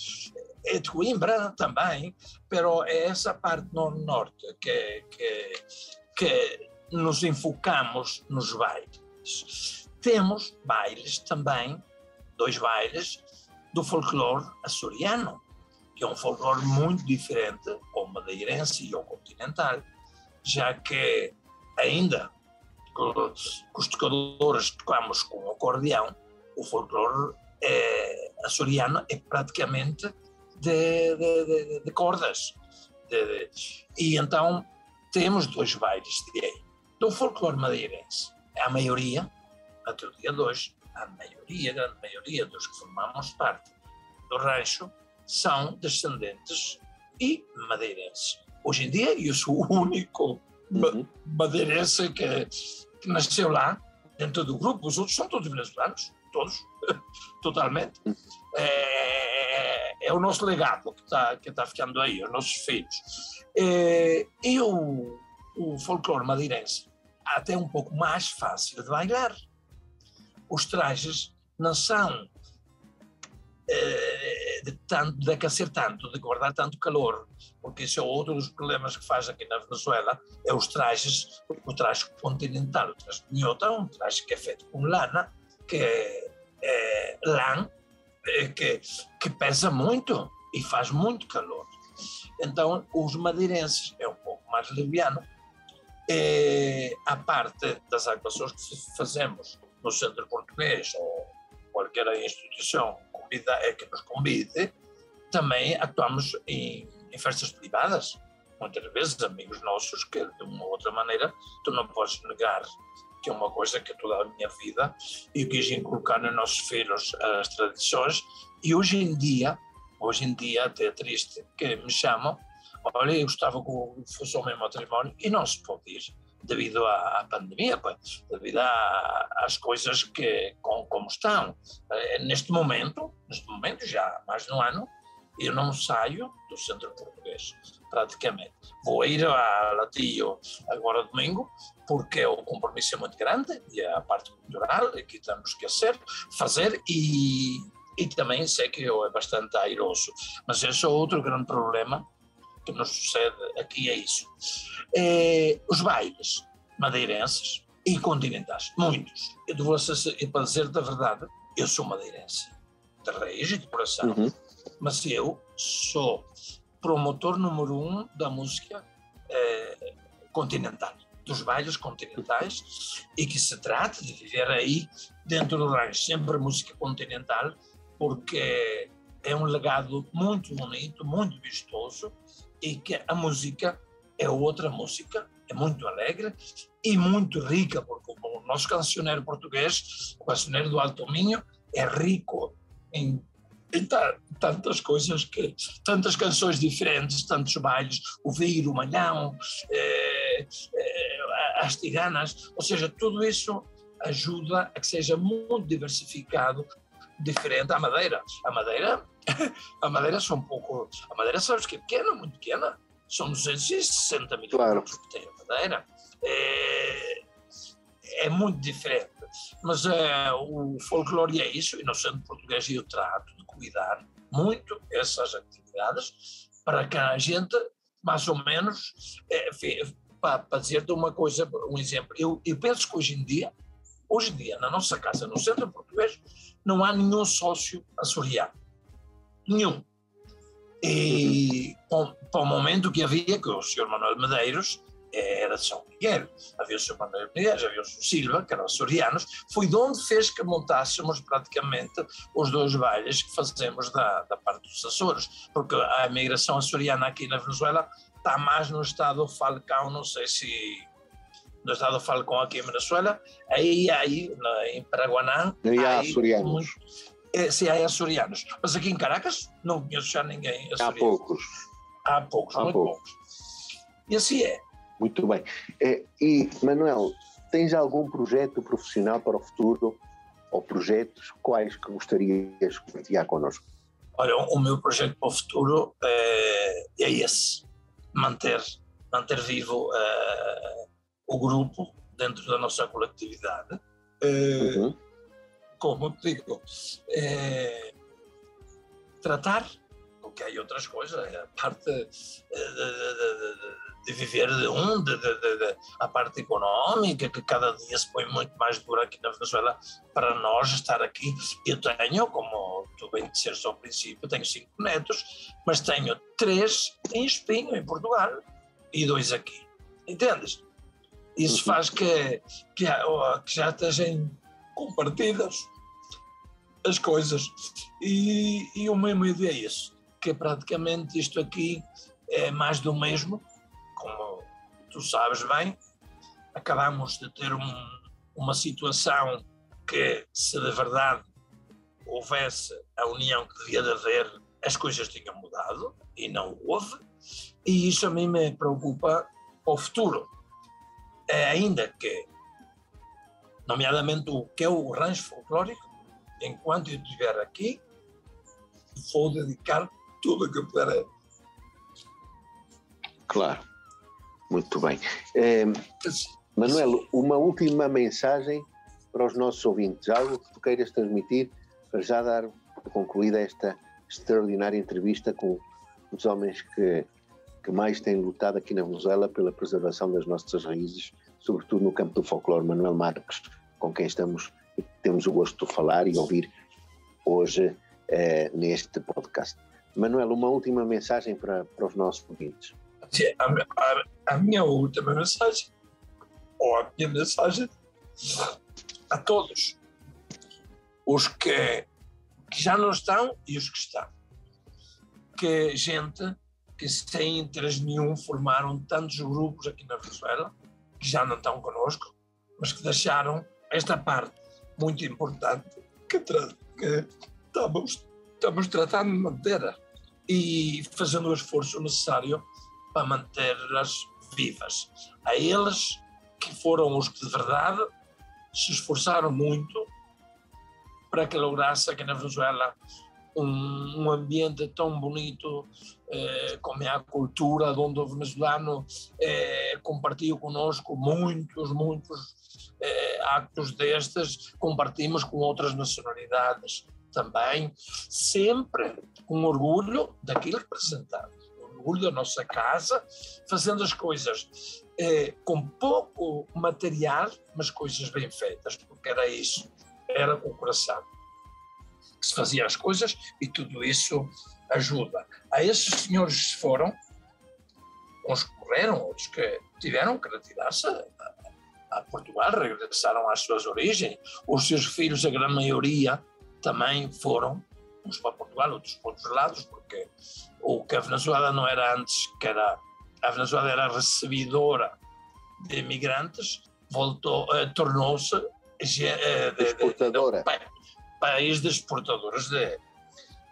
é de Coimbra também, pero é essa parte no norte que, que, que nos enfocamos nos bailes. Temos bailes também, dois bailes, do folclore açoriano, que é um folclore muito diferente ao madeirense e ao continental já que ainda com, os tocadores tocamos com o acordeão, o folclore é, açoriano é praticamente de, de, de, de cordas. e então temos dois bailes de aí. Do folclore madeirense, a maioria, até o dia de hoje, a maioria, a grande maioria dos que formamos parte do rancho são descendentes e madeirenses. Hoje em dia, eu sou o único uhum. madeirense que, que, nasceu lá, dentro do grupo. Os outros são todos venezuelanos, todos. totalmente. É, é, o nosso legado que está que tá ficando aí, os nossos filhos. É, e o, o folclore madeirense até um pouco mais fácil de bailar. Os trajes não são eh, de, tanto, de aquecer tanto, de guardar tanto calor, porque esse é outro dos problemas que faz aqui na Venezuela, é os trajes, o traje continental, o traje de nhota, um traje que é feito com lana, que é, lã, é, que, que pesa muito e faz muito calor. Então, os madeirenses é um pouco mais leviano, é, a parte das atuações que fazemos no Centro Português ou qualquer instituição convida, é que nos convide, também atuamos em, em festas privadas. Muitas vezes, amigos nossos que, de uma ou outra maneira, tu não podes negar que é uma coisa que toda a minha vida eu quis inculcar nos nossos filhos as tradições e hoje em dia, hoje em dia até é triste que me chamam, olha, eu estava com fosse o meu matrimónio e não se pode ir devido à, à pandemia, pois, devido às coisas que com, como estão. Eh, neste momento, neste momento já há mais de um ano, eu não saio do centro português, praticamente. Vou ir a Latio agora domingo, porque o compromisso é muito grande e a parte cultural que temos que hacer, fazer e, e também sei que é bastante airoso. Mas esse é outro grande problema que nos sucede aqui é isso. É, os bailes madeirenses e continentais, muitos. Eu devo e para dizer da verdade, eu sou madeirense, de raiz e de coração, uhum. mas eu sou promotor número um da música é, continental, dos bailes continentais, e que se trata de viver aí dentro do rancho, sempre música continental, porque é um legado muito bonito, muito vistoso, e que a música é outra música, é muito alegre e muito rica, porque o nosso cancioneiro português, o cancioneiro do Alto Minho, é rico em, em tantas coisas, que tantas canções diferentes, tantos bailes, o viro, o malhão, é, as tiganas, ou seja, tudo isso ajuda a que seja muito diversificado, diferente à Madeira. A Madeira a Madeira são um pouco. A Madeira, sabes que é pequena, muito pequena. São 260 milhões claro. que tem a Madeira. É, é muito diferente. Mas é, o folclore é isso, e no centro português eu trato de cuidar muito essas atividades para que a gente, mais ou menos, é, para, para dizer-te uma coisa, um exemplo, eu, eu penso que hoje em dia, hoje em dia, na nossa casa, no centro português, não há nenhum sócio açoriano nenhum. E para o momento que havia, que o Sr. Manuel Medeiros era de São Miguel, havia o Sr. Manuel Medeiros, havia o Sr. Silva, que eram açorianos, foi de onde fez que montássemos praticamente os dois bailes que fazemos da, da parte dos Açores, porque a imigração açoriana aqui na Venezuela está mais no estado Falcão, não sei se no estado Falcão aqui em Venezuela, aí, aí em Paraguaná, aí há açorianos. É, se há açorianos. Mas aqui em Caracas não conheço já ninguém açoriano. Há poucos. Há poucos, há muito poucos. poucos. E assim é. Muito bem. É, e, Manuel, tens algum projeto profissional para o futuro ou projetos quais que gostarias de compartilhar connosco? Olha, o meu projeto para o futuro é, é esse, manter, manter vivo uh, o grupo dentro da nossa coletividade. Uh, uhum como digo, é, tratar, porque há outras coisas, a parte eh, de, de, de viver de um, de, a parte económica, que cada dia se põe muito mais dura aqui na Venezuela para nós estar aqui. Eu tenho, como tu bem disseste ao princípio, tenho cinco netos, mas tenho três em Espinho, em Portugal, e dois aqui. Entendes? Isso uhum. faz que, que, que já estejam compartidas as coisas. E, e o mesmo ideia é isso, que praticamente isto aqui é mais do mesmo, tu sabes bem, acabamos de ter um, uma situação que, se de verdade houvesse a união que devia de haver, as coisas tinham mudado e não houve, e isso a mim me preocupa para o futuro. É ainda que nomeadamente o que é o rancho folclórico, enquanto eu estiver aqui, vou dedicar tudo o que puder. Claro, muito bem. É, Manuel, uma última mensagem para os nossos ouvintes, algo que tu queiras transmitir para já dar concluída esta extraordinária entrevista com os homens que, que mais têm lutado aqui na Venezuela pela preservação das nossas raízes, sobretudo no campo do folclore. Manuel Marques, com quem estamos temos o gosto de falar e ouvir hoje eh, neste podcast. Manuel, uma última mensagem para, para os nossos ouvintes. A, a, a minha última mensagem, ou a minha mensagem a todos os que, que já não estão e os que estão. Que gente que sem interesse nenhum formaram tantos grupos aqui na Venezuela, que já não estão conosco, mas que deixaram esta parte muito importante que, que estamos, estamos tratando de manter e fazendo o esforço necessário para mantê-las vivas. A eles que foram os que de verdade se esforçaram muito para que lograsse aqui na Venezuela um, um ambiente tão bonito eh, como é a cultura, onde o venezuelano eh, compartilhou conosco muitos, muitos eh, actos destes, compartimos com outras nacionalidades também, sempre com orgulho daquilo que representamos, orgulho da nossa casa, fazendo as coisas eh, com pouco material, mas coisas bem feitas, porque era isso, era o coração que se fazia as coisas e tudo isso ajuda. A esses senhores foram, uns que morreram, outros que tiveram que retirar-se a, Portugal, regressaram às suas origens. Os seus filhos, a grande maioria, também foram, uns para Portugal, outros para outros lados, porque o que a Venezuela não era antes, que era a Venezuela era recebidora de imigrantes, voltou, eh, tornou-se eh, exportadora. De, de, país de exportadores de,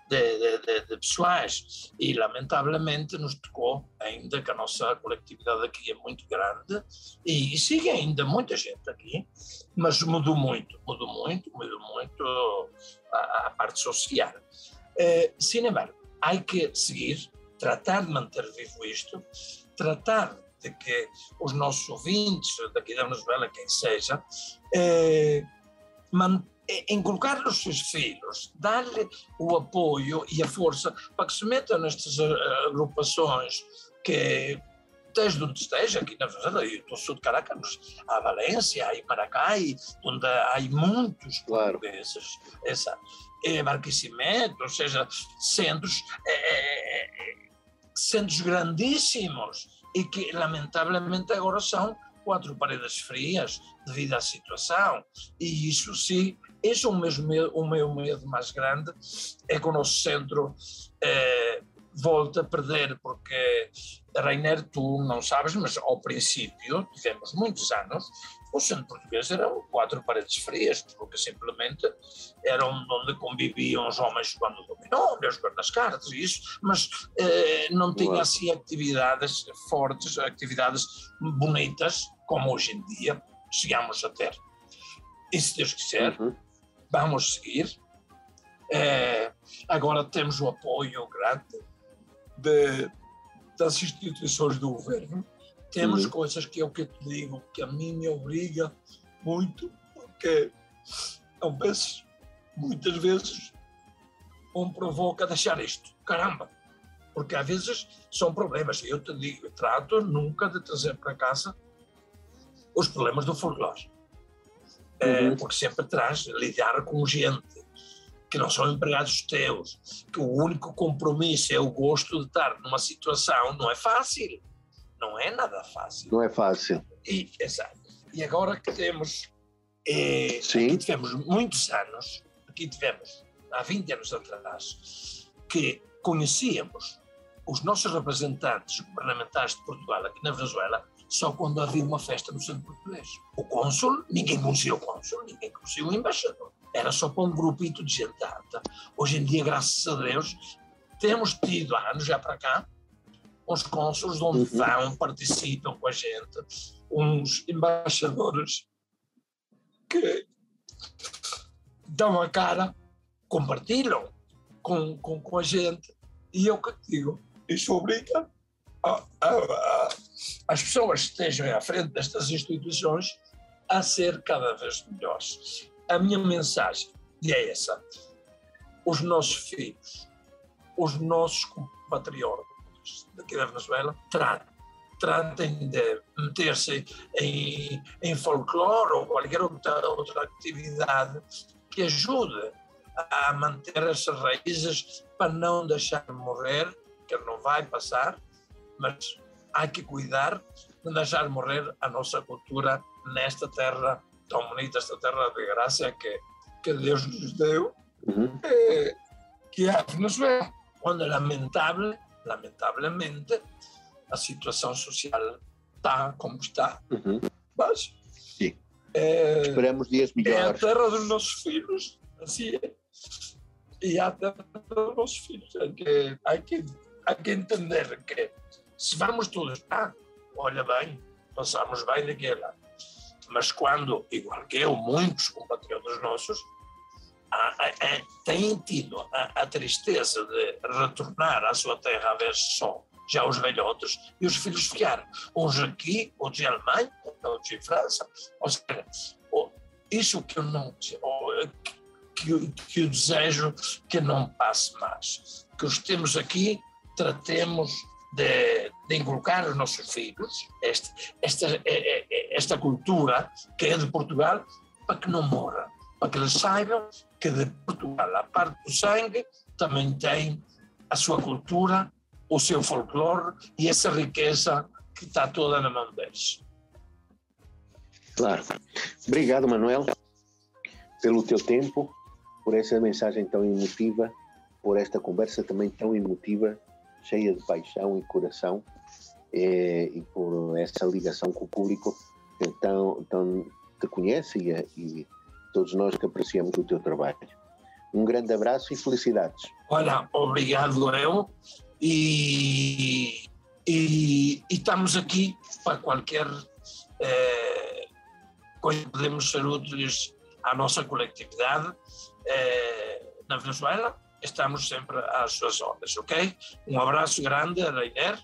de, de, de, pessoais. E, lamentavelmente, nos tocou ainda que a nossa coletividade aqui é muito grande e, e sigue ainda muita gente aqui, mas mudou muito, mudou muito, mudou muito a, a parte social. Eh, sin embargo, há que seguir, tratar de manter vivo isto, tratar de que os nossos ouvintes daqui da Venezuela, quem seja, eh, inculcar nos seus filhos, dar-lhe o apoio e a força para que se metam nestas eh, agrupações que desde onde esteja, aqui na Venezuela, eu estou sul de Caracas, há Valência, há Maracai, onde há muitos claro. portugueses, essa, é, Barquisimeto, ou seja, centros, é, centros grandíssimos e que lamentavelmente agora são quatro paredes frias devido à situação e isso sim esse é o, medo, o meu medo mais grande, é que o nosso centro eh, volte a perder, porque, Rainer, tu não sabes, mas ao princípio, tivemos muitos anos, o centro português eram quatro paredes frias, porque simplesmente eram onde conviviam os homens jogando dominó, jogando as cartas e isso, mas eh, não tinha assim atividades fortes, atividades bonitas, como hoje em dia chegamos a ter. E se Deus quiser, uhum vamos seguir. É, agora temos o apoio grande de, das instituições do governo. Temos uhum. coisas que é o que eu te digo, que a mim me obriga muito, porque não vezes, muitas vezes, um provoca deixar isto. Caramba! Porque às vezes são problemas. Eu te digo, eu trato nunca de trazer para casa os problemas do folclore uhum. porque sempre traz lidar com gente que não são empregados teus, que o único compromisso é o gosto de estar numa situação, não é fácil. Não é nada fácil. Não é fácil. E, exato. E agora que temos, eh, Sim. aqui tivemos muitos anos, aqui tivemos, há 20 anos atrás, que conhecíamos os nossos representantes governamentais de Portugal aqui na Venezuela só quando havia uma festa no centro português. O cônsul, ninguém conhecia o cônsul, ninguém conhecia o embaixador. Era só para um grupito de gente alta. Hoje em dia, graças a Deus, temos tido, há anos já para cá, uns cônsuls onde uhum. vão, participam com a gente, uns embaixadores que dão a cara, compartilham com, com, com a gente. E eu que digo, isso obriga a, a, a, as pessoas que estejam à frente destas instituições a ser cada vez melhores. A minha mensagem é essa. Os nossos filhos, os nossos compatriotas daqui da Venezuela, tratem, tratem de meter-se em, em folclore ou qualquer outra, outra atividade que ajude a manter essas raízes para não deixar morrer, que não vai passar, mas há que cuidar de deixar morrer a nossa cultura nesta terra tão bonita, esta terra de graça que, que Deus nos deu, uhum. é, que é a Venezuela, onde lamentável, lamentavelmente a situação social está como está. Uhum. Mas Sim. É, esperamos dias melhores. É a terra dos nossos filhos, assim é. E a terra dos nossos filhos. Há que, há que, há que entender que se vamos todos, ah, olha bem, passamos bem daquela. Mas quando, igual que eu, muitos compatriotas nossos, têm tido a, a, tristeza de retornar à sua terra a ver só já os velhotes e os filhos ficaram. Uns aqui, outros em Alemanha, outros em França. Ou seja, isso que eu não. Que, que eu desejo que não passe mais. Que os temos aqui, tratemos de, de inculcar nossos filhos esta, esta, esta cultura que é de Portugal para que não morra, para que eles saibam que de Portugal, a parte do sangue, também tem a sua cultura, o seu folclore e essa riqueza que está toda na mão deles. Claro. Obrigado, Manuel, pelo teu tempo, por essa mensagem tão emotiva, por esta conversa também tão emotiva cheia de paixão e coração é, e por essa ligação com o público que tão, tão te conhece e, e todos nós que apreciamos o teu trabalho. Um grande abraço e felicidades. Olha, obrigado eu e, e, e estamos aqui para qualquer é, coisa podemos ser úteis à nossa coletividade é, na Venezuela estamos sempre às suas ordens, ok? Um abraço grande a Reiner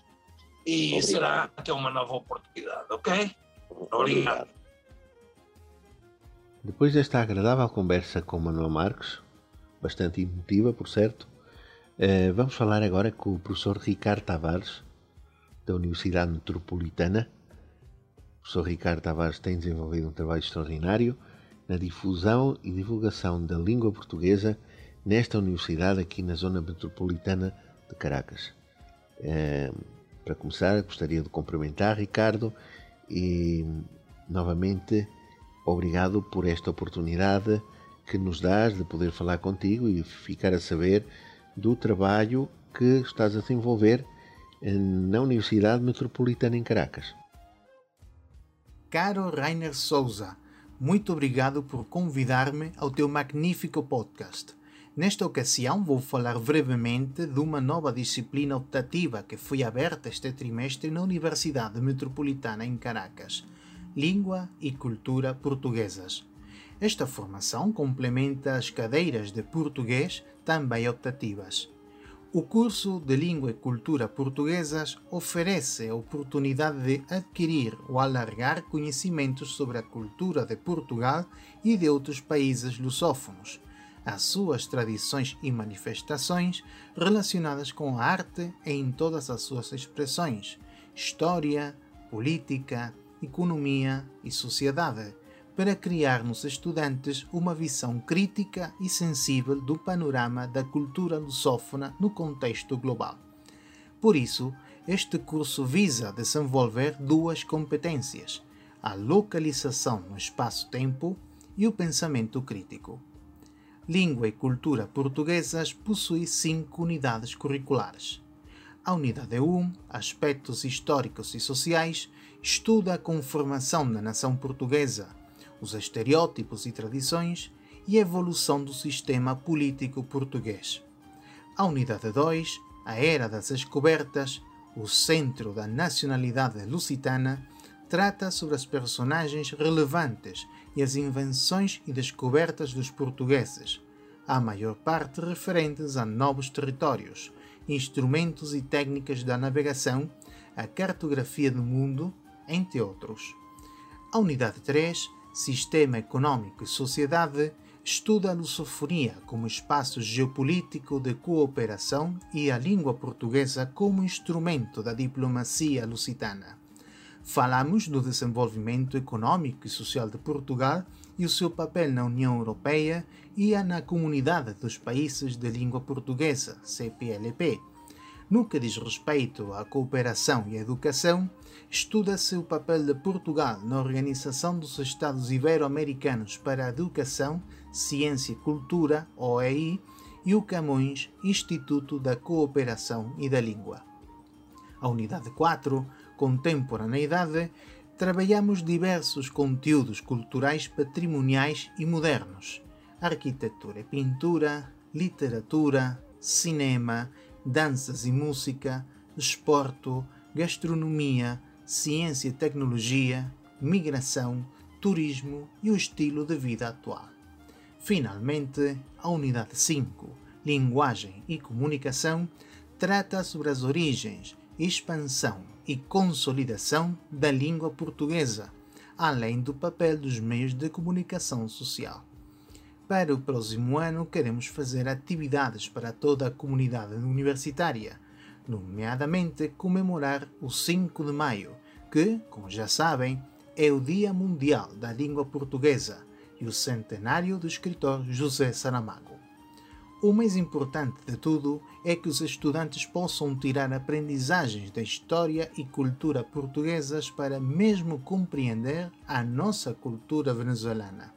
e Obrigado. será até uma nova oportunidade, ok? Obrigado. Depois desta agradável conversa com Manuel Marques, bastante emotiva, por certo, eh, vamos falar agora com o professor Ricardo Tavares, da Universidade Metropolitana. O professor Ricardo Tavares tem desenvolvido um trabalho extraordinário na difusão e divulgação da língua portuguesa nesta universidade aqui na zona metropolitana de Caracas. É, para começar, gostaria de cumprimentar Ricardo e novamente obrigado por esta oportunidade que nos dás de poder falar contigo e ficar a saber do trabalho que estás a desenvolver na Universidade Metropolitana em Caracas. Caro Rainer Souza, muito obrigado por convidar-me ao teu magnífico podcast. Nesta ocasião, vou falar brevemente de uma nova disciplina optativa que foi aberta este trimestre na Universidade Metropolitana em Caracas: Língua e Cultura Portuguesas. Esta formação complementa as cadeiras de português, também optativas. O curso de Língua e Cultura Portuguesas oferece a oportunidade de adquirir ou alargar conhecimentos sobre a cultura de Portugal e de outros países lusófonos as suas tradições e manifestações relacionadas com a arte em todas as suas expressões, história, política, economia e sociedade, para criar nos estudantes uma visão crítica e sensível do panorama da cultura lusófona no contexto global. Por isso, este curso visa desenvolver duas competências: a localização no espaço-tempo e o pensamento crítico. Língua e Cultura Portuguesas possui cinco unidades curriculares. A Unidade 1, Aspectos Históricos e Sociais, estuda a conformação da nação portuguesa, os estereótipos e tradições e a evolução do sistema político português. A Unidade 2, A Era das Descobertas, o Centro da Nacionalidade Lusitana, trata sobre as personagens relevantes e as invenções e descobertas dos portugueses, a maior parte referentes a novos territórios, instrumentos e técnicas da navegação, a cartografia do mundo, entre outros. A unidade 3, Sistema Econômico e Sociedade, estuda a lusofonia como espaço geopolítico de cooperação e a língua portuguesa como instrumento da diplomacia lusitana. Falamos do desenvolvimento econômico e social de Portugal e o seu papel na União Europeia e na Comunidade dos Países de Língua Portuguesa, CPLP. No que diz respeito à cooperação e à educação, estuda-se o papel de Portugal na Organização dos Estados Ibero-Americanos para a Educação, Ciência e Cultura, OEI, e o Camões Instituto da Cooperação e da Língua. A unidade 4, Contemporaneidade, trabalhamos diversos conteúdos culturais patrimoniais e modernos: arquitetura e pintura, literatura, cinema, danças e música, esporto, gastronomia, ciência e tecnologia, migração, turismo e o estilo de vida atual. Finalmente, a unidade 5, Linguagem e Comunicação, trata sobre as origens, expansão e consolidação da língua portuguesa, além do papel dos meios de comunicação social. Para o próximo ano, queremos fazer atividades para toda a comunidade universitária, nomeadamente comemorar o 5 de maio, que, como já sabem, é o Dia Mundial da Língua Portuguesa e o centenário do escritor José Saramago. O mais importante de tudo é que os estudantes possam tirar aprendizagens da história e cultura portuguesas para mesmo compreender a nossa cultura venezuelana.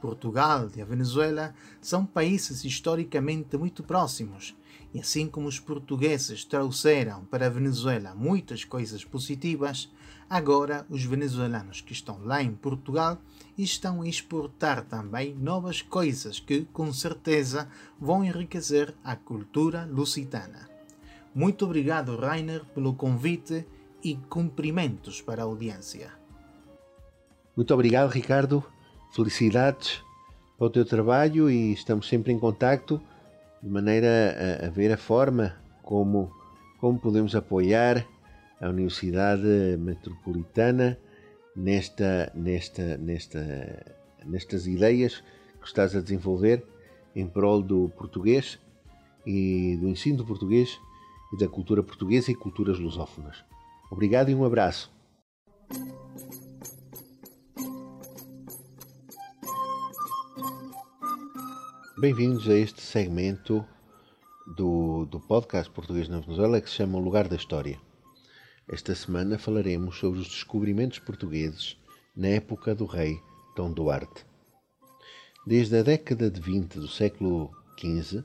Portugal e a Venezuela são países historicamente muito próximos, e assim como os portugueses trouxeram para a Venezuela muitas coisas positivas, agora os venezuelanos que estão lá em Portugal estão a exportar também novas coisas que, com certeza, vão enriquecer a cultura lusitana. Muito obrigado, Rainer, pelo convite e cumprimentos para a audiência. Muito obrigado, Ricardo felicidades para o teu trabalho e estamos sempre em contacto de maneira a, a ver a forma como, como podemos apoiar a Universidade Metropolitana nesta, nesta, nesta, nestas ideias que estás a desenvolver em prol do português e do ensino do português e da cultura portuguesa e culturas lusófonas. Obrigado e um abraço. Bem-vindos a este segmento do, do podcast Português na Venezuela que se chama O Lugar da História. Esta semana falaremos sobre os descobrimentos portugueses na época do rei Dom Duarte. Desde a década de 20 do século XV,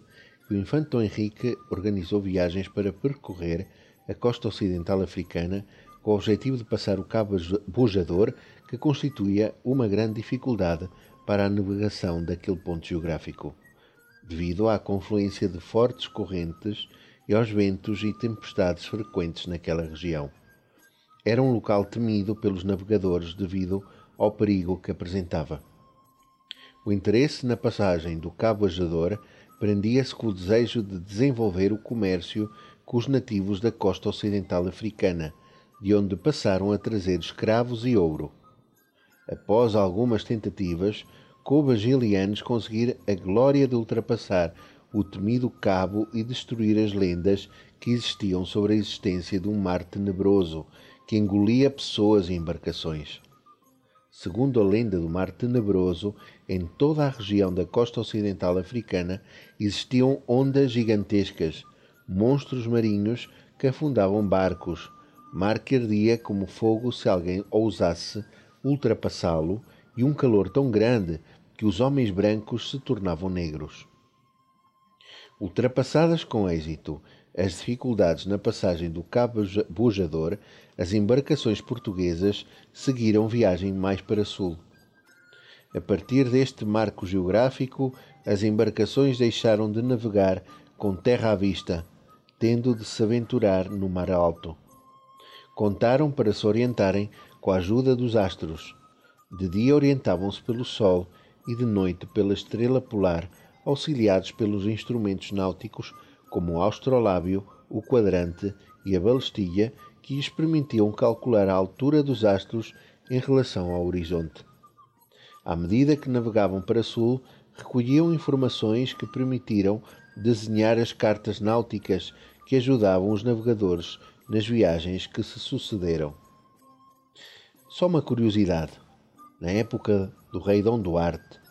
o infante Dom Henrique organizou viagens para percorrer a costa ocidental africana com o objetivo de passar o Cabo Bojador, que constituía uma grande dificuldade para a navegação daquele ponto geográfico devido à confluência de fortes correntes e aos ventos e tempestades frequentes naquela região. Era um local temido pelos navegadores devido ao perigo que apresentava. O interesse na passagem do Cabo Ajador prendia-se com o desejo de desenvolver o comércio com os nativos da costa ocidental africana, de onde passaram a trazer escravos e ouro. Após algumas tentativas, coube a Gilianos conseguir a glória de ultrapassar o temido cabo e destruir as lendas que existiam sobre a existência de um mar tenebroso que engolia pessoas e embarcações. Segundo a lenda do Mar Tenebroso, em toda a região da costa ocidental africana existiam ondas gigantescas, monstros marinhos que afundavam barcos, mar que ardia como fogo se alguém ousasse ultrapassá-lo, e um calor tão grande que os homens brancos se tornavam negros. Ultrapassadas com êxito as dificuldades na passagem do Cabo Bojador, as embarcações portuguesas seguiram viagem mais para sul. A partir deste marco geográfico, as embarcações deixaram de navegar com terra à vista, tendo de se aventurar no mar alto. Contaram para se orientarem com a ajuda dos astros. De dia orientavam-se pelo Sol e de noite pela estrela polar, auxiliados pelos instrumentos náuticos como o astrolábio, o quadrante e a balestilha, que lhes permitiam calcular a altura dos astros em relação ao horizonte. À medida que navegavam para sul, recolhiam informações que permitiram desenhar as cartas náuticas que ajudavam os navegadores nas viagens que se sucederam. Só uma curiosidade: na época do rei Dom Duarte,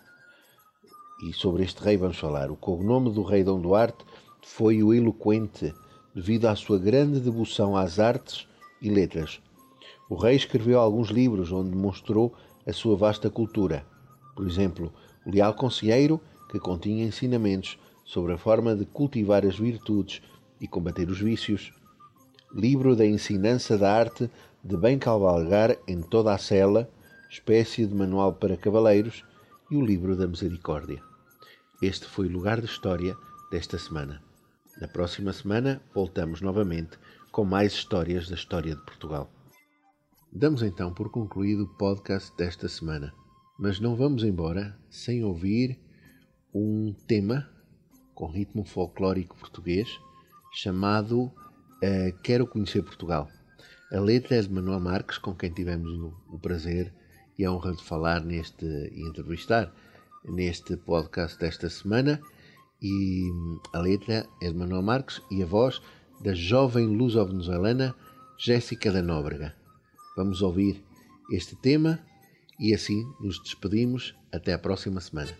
e sobre este rei vamos falar, o cognome do rei Dom Duarte foi o Eloquente, devido à sua grande devoção às artes e letras. O rei escreveu alguns livros onde mostrou a sua vasta cultura. Por exemplo, O Leal Conselheiro, que continha ensinamentos sobre a forma de cultivar as virtudes e combater os vícios. Livro da Ensinança da Arte de Bem Cavalgar em toda a Cela, espécie de manual para cavaleiros, e o Livro da Misericórdia. Este foi o lugar de história desta semana. Na próxima semana voltamos novamente com mais histórias da história de Portugal. Damos então por concluído o podcast desta semana, mas não vamos embora sem ouvir um tema com ritmo folclórico português chamado uh, Quero Conhecer Portugal. A letra é de Manuel Marques, com quem tivemos o, o prazer e a honra de falar neste e entrevistar neste podcast desta semana. E hum, a letra é de Manuel Marques e a voz da jovem luso-venezuelana Jéssica da Nóbrega. Vamos ouvir este tema e assim nos despedimos. Até a próxima semana.